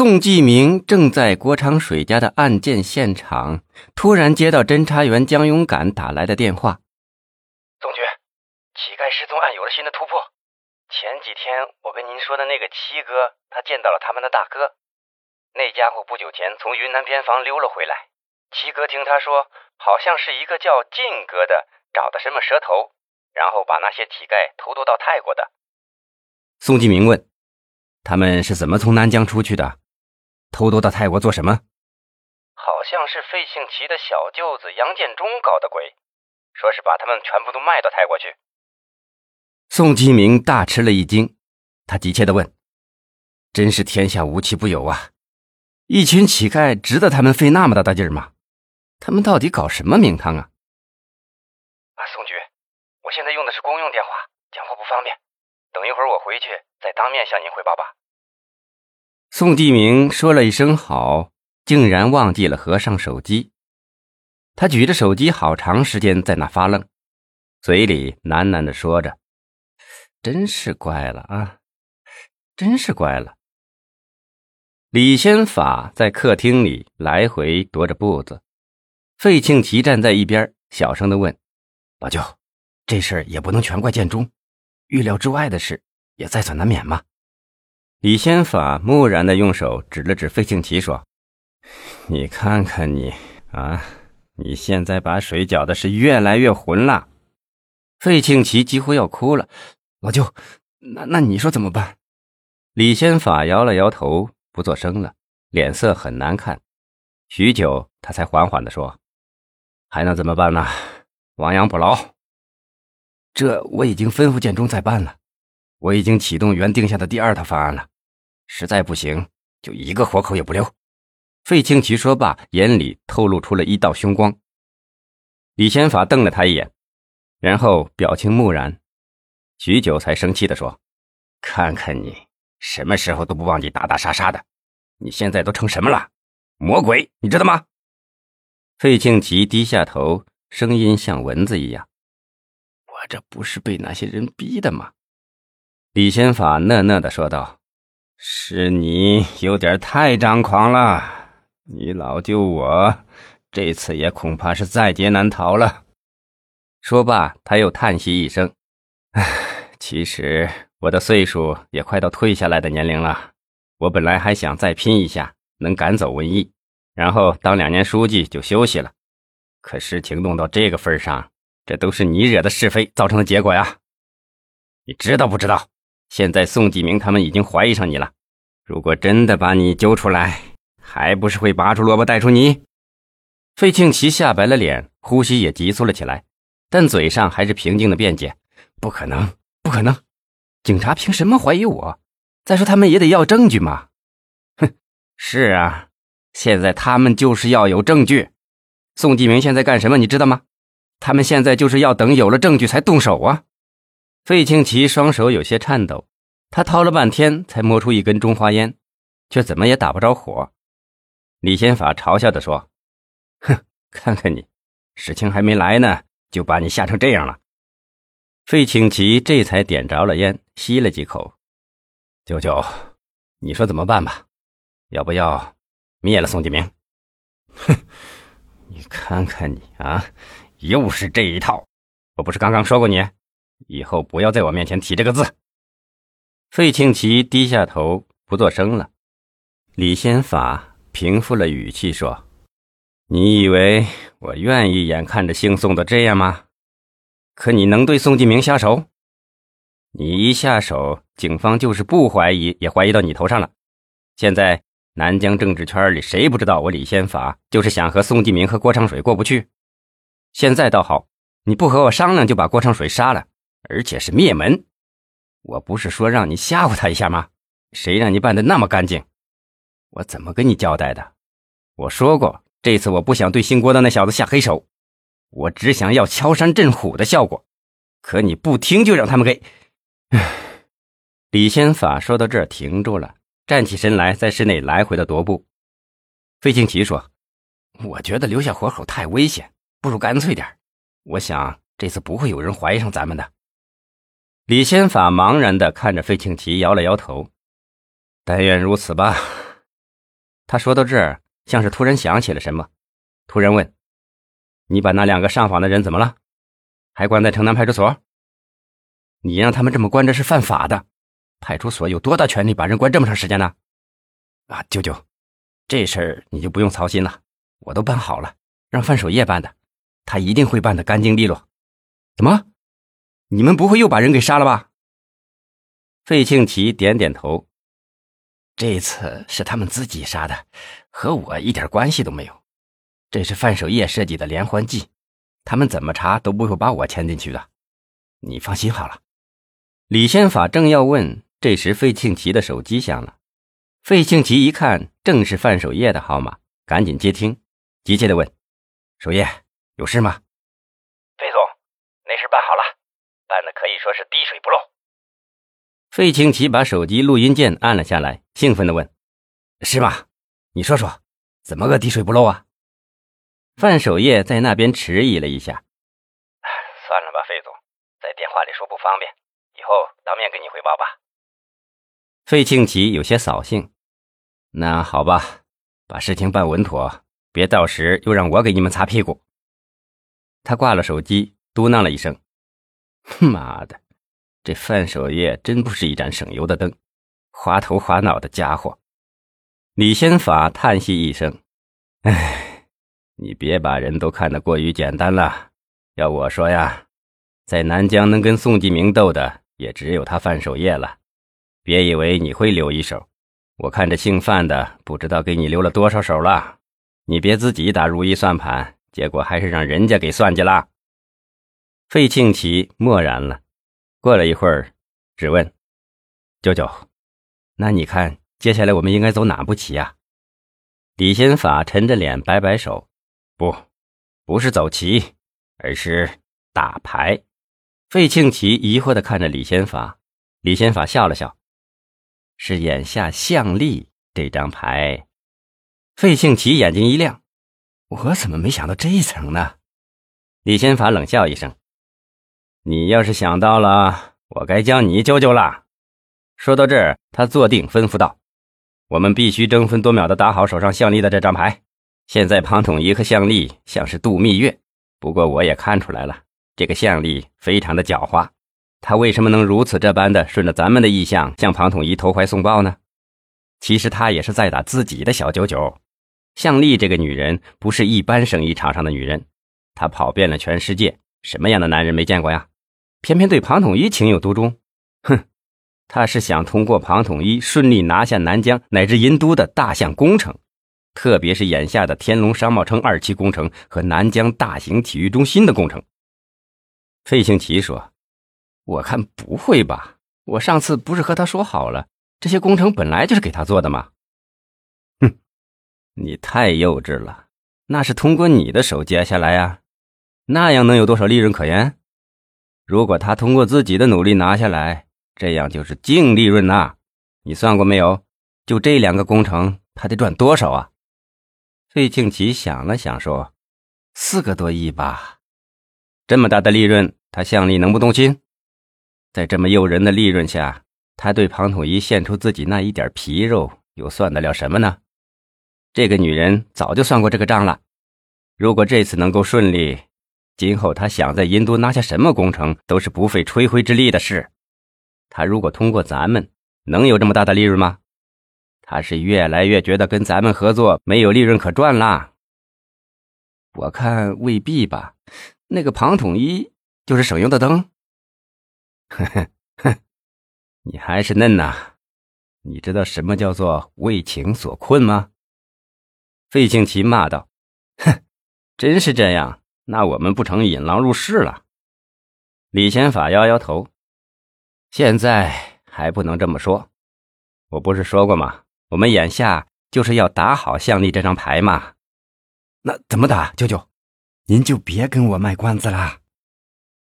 宋继明正在郭长水家的案件现场，突然接到侦查员江勇敢打来的电话：“总局，乞丐失踪案有了新的突破。前几天我跟您说的那个七哥，他见到了他们的大哥。那家伙不久前从云南边防溜了回来。七哥听他说，好像是一个叫晋哥的找的什么蛇头，然后把那些乞丐偷渡到泰国的。”宋继明问：“他们是怎么从南疆出去的？”偷渡到泰国做什么？好像是费庆奇的小舅子杨建忠搞的鬼，说是把他们全部都卖到泰国去。宋继明大吃了一惊，他急切的问：“真是天下无奇不有啊！一群乞丐值得他们费那么大的劲儿吗？他们到底搞什么名堂啊？”啊，宋局，我现在用的是公用电话，讲话不方便，等一会儿我回去再当面向您汇报吧。宋继明说了一声“好”，竟然忘记了合上手机。他举着手机好长时间在那发愣，嘴里喃喃的说着：“真是怪了啊，真是怪了。”李先法在客厅里来回踱着步子，费庆奇站在一边，小声的问：“老舅，这事儿也不能全怪建中，预料之外的事也在所难免嘛。”李先法木然的用手指了指费庆奇，说：“你看看你啊，你现在把水搅的是越来越浑了。”费庆奇几乎要哭了。老舅，那那你说怎么办？李先法摇了摇头，不作声了，脸色很难看。许久，他才缓缓的说：“还能怎么办呢？亡羊补牢。这我已经吩咐建中在办了，我已经启动原定下的第二套方案了。”实在不行，就一个活口也不留。费庆奇说罢，眼里透露出了一道凶光。李先法瞪了他一眼，然后表情木然，许久才生气地说：“看看你，什么时候都不忘记打打杀杀的，你现在都成什么了？魔鬼，你知道吗？”费庆奇低下头，声音像蚊子一样：“我这不是被那些人逼的吗？”李先法讷讷地说道。是你有点太张狂了，你老舅我这次也恐怕是在劫难逃了。说罢，他又叹息一声：“唉，其实我的岁数也快到退下来的年龄了。我本来还想再拼一下，能赶走瘟疫，然后当两年书记就休息了。可事情弄到这个份上，这都是你惹的是非造成的结果呀！你知道不知道？”现在宋继明他们已经怀疑上你了，如果真的把你揪出来，还不是会拔出萝卜带出泥？费庆奇吓白了脸，呼吸也急促了起来，但嘴上还是平静的辩解：“不可能，不可能！警察凭什么怀疑我？再说他们也得要证据嘛。”哼，是啊，现在他们就是要有证据。宋继明现在干什么？你知道吗？他们现在就是要等有了证据才动手啊！费庆奇双手有些颤抖，他掏了半天才摸出一根中华烟，却怎么也打不着火。李先法嘲笑地说：“哼，看看你，事情还没来呢，就把你吓成这样了。”费庆奇这才点着了烟，吸了几口。舅舅，你说怎么办吧？要不要灭了宋继明？哼，你看看你啊，又是这一套！我不是刚刚说过你？以后不要在我面前提这个字。费庆奇低下头，不作声了。李先法平复了语气说：“你以为我愿意眼看着姓宋的这样吗？可你能对宋继明下手？你一下手，警方就是不怀疑，也怀疑到你头上了。现在南疆政治圈里谁不知道我李先法就是想和宋继明和郭长水过不去？现在倒好，你不和我商量就把郭长水杀了。”而且是灭门，我不是说让你吓唬他一下吗？谁让你办的那么干净？我怎么跟你交代的？我说过，这次我不想对姓郭的那小子下黑手，我只想要敲山震虎的效果。可你不听，就让他们给……唉。李先法说到这儿停住了，站起身来，在室内来回的踱步。费庆奇说：“我觉得留下活口太危险，不如干脆点。我想这次不会有人怀疑上咱们的。”李先法茫然的看着费庆奇，摇了摇头。但愿如此吧。他说到这儿，像是突然想起了什么，突然问：“你把那两个上访的人怎么了？还关在城南派出所？你让他们这么关着是犯法的。派出所有多大权力把人关这么长时间呢？”啊，舅舅，这事儿你就不用操心了，我都办好了，让范守业办的，他一定会办得干净利落。怎么？你们不会又把人给杀了吧？费庆奇点点头。这次是他们自己杀的，和我一点关系都没有。这是范守业设计的连环计，他们怎么查都不会把我牵进去的。你放心好了。李先法正要问，这时费庆奇的手机响了。费庆奇一看，正是范守业的号码，赶紧接听，急切的问：“守业，有事吗？”费总，那事办好了，办的可以说是滴水不漏。费庆奇把手机录音键按了下来，兴奋地问：“是吗？你说说，怎么个滴水不漏啊？”范守业在那边迟疑了一下：“算了吧，费总，在电话里说不方便，以后当面跟你汇报吧。”费庆奇有些扫兴：“那好吧，把事情办稳妥，别到时又让我给你们擦屁股。”他挂了手机，嘟囔了一声：“妈的！”这范守业真不是一盏省油的灯，滑头滑脑的家伙。李先法叹息一声：“哎，你别把人都看得过于简单了。要我说呀，在南疆能跟宋继明斗的，也只有他范守业了。别以为你会留一手，我看这姓范的不知道给你留了多少手了。你别自己打如意算盘，结果还是让人家给算计了。”费庆奇默然了。过了一会儿，只问：“舅舅，那你看接下来我们应该走哪步棋呀？”李先法沉着脸摆摆手：“不，不是走棋，而是打牌。”费庆奇疑惑的看着李先法，李先法笑了笑：“是眼下向力这张牌。”费庆奇眼睛一亮：“我怎么没想到这一层呢？”李先法冷笑一声。你要是想到了，我该将你救救了。说到这儿，他坐定，吩咐道：“我们必须争分夺秒的打好手上向丽的这张牌。现在庞统一和向丽像是度蜜月，不过我也看出来了，这个向丽非常的狡猾。他为什么能如此这般的顺着咱们的意向向庞统一投怀送抱呢？其实他也是在打自己的小九九。向丽这个女人不是一般生意场上的女人，她跑遍了全世界，什么样的男人没见过呀？”偏偏对庞统一情有独钟，哼，他是想通过庞统一顺利拿下南疆乃至银都的大项工程，特别是眼下的天龙商贸城二期工程和南疆大型体育中心的工程。费庆奇说：“我看不会吧？我上次不是和他说好了，这些工程本来就是给他做的吗？”哼，你太幼稚了，那是通过你的手接下来呀，那样能有多少利润可言？如果他通过自己的努力拿下来，这样就是净利润呐！你算过没有？就这两个工程，他得赚多少啊？费庆奇想了想说：“四个多亿吧。这么大的利润，他向丽能不动心？在这么诱人的利润下，他对庞统一献出自己那一点皮肉，又算得了什么呢？这个女人早就算过这个账了。如果这次能够顺利，今后他想在银都拿下什么工程，都是不费吹灰之力的事。他如果通过咱们，能有这么大的利润吗？他是越来越觉得跟咱们合作没有利润可赚啦。我看未必吧。那个庞统一就是省油的灯。哼哼哼，你还是嫩呐。你知道什么叫做为情所困吗？费庆奇骂道：“哼，真是这样。”那我们不成引狼入室了？李贤法摇摇头，现在还不能这么说。我不是说过吗？我们眼下就是要打好向丽这张牌嘛。那怎么打，舅舅？您就别跟我卖关子了。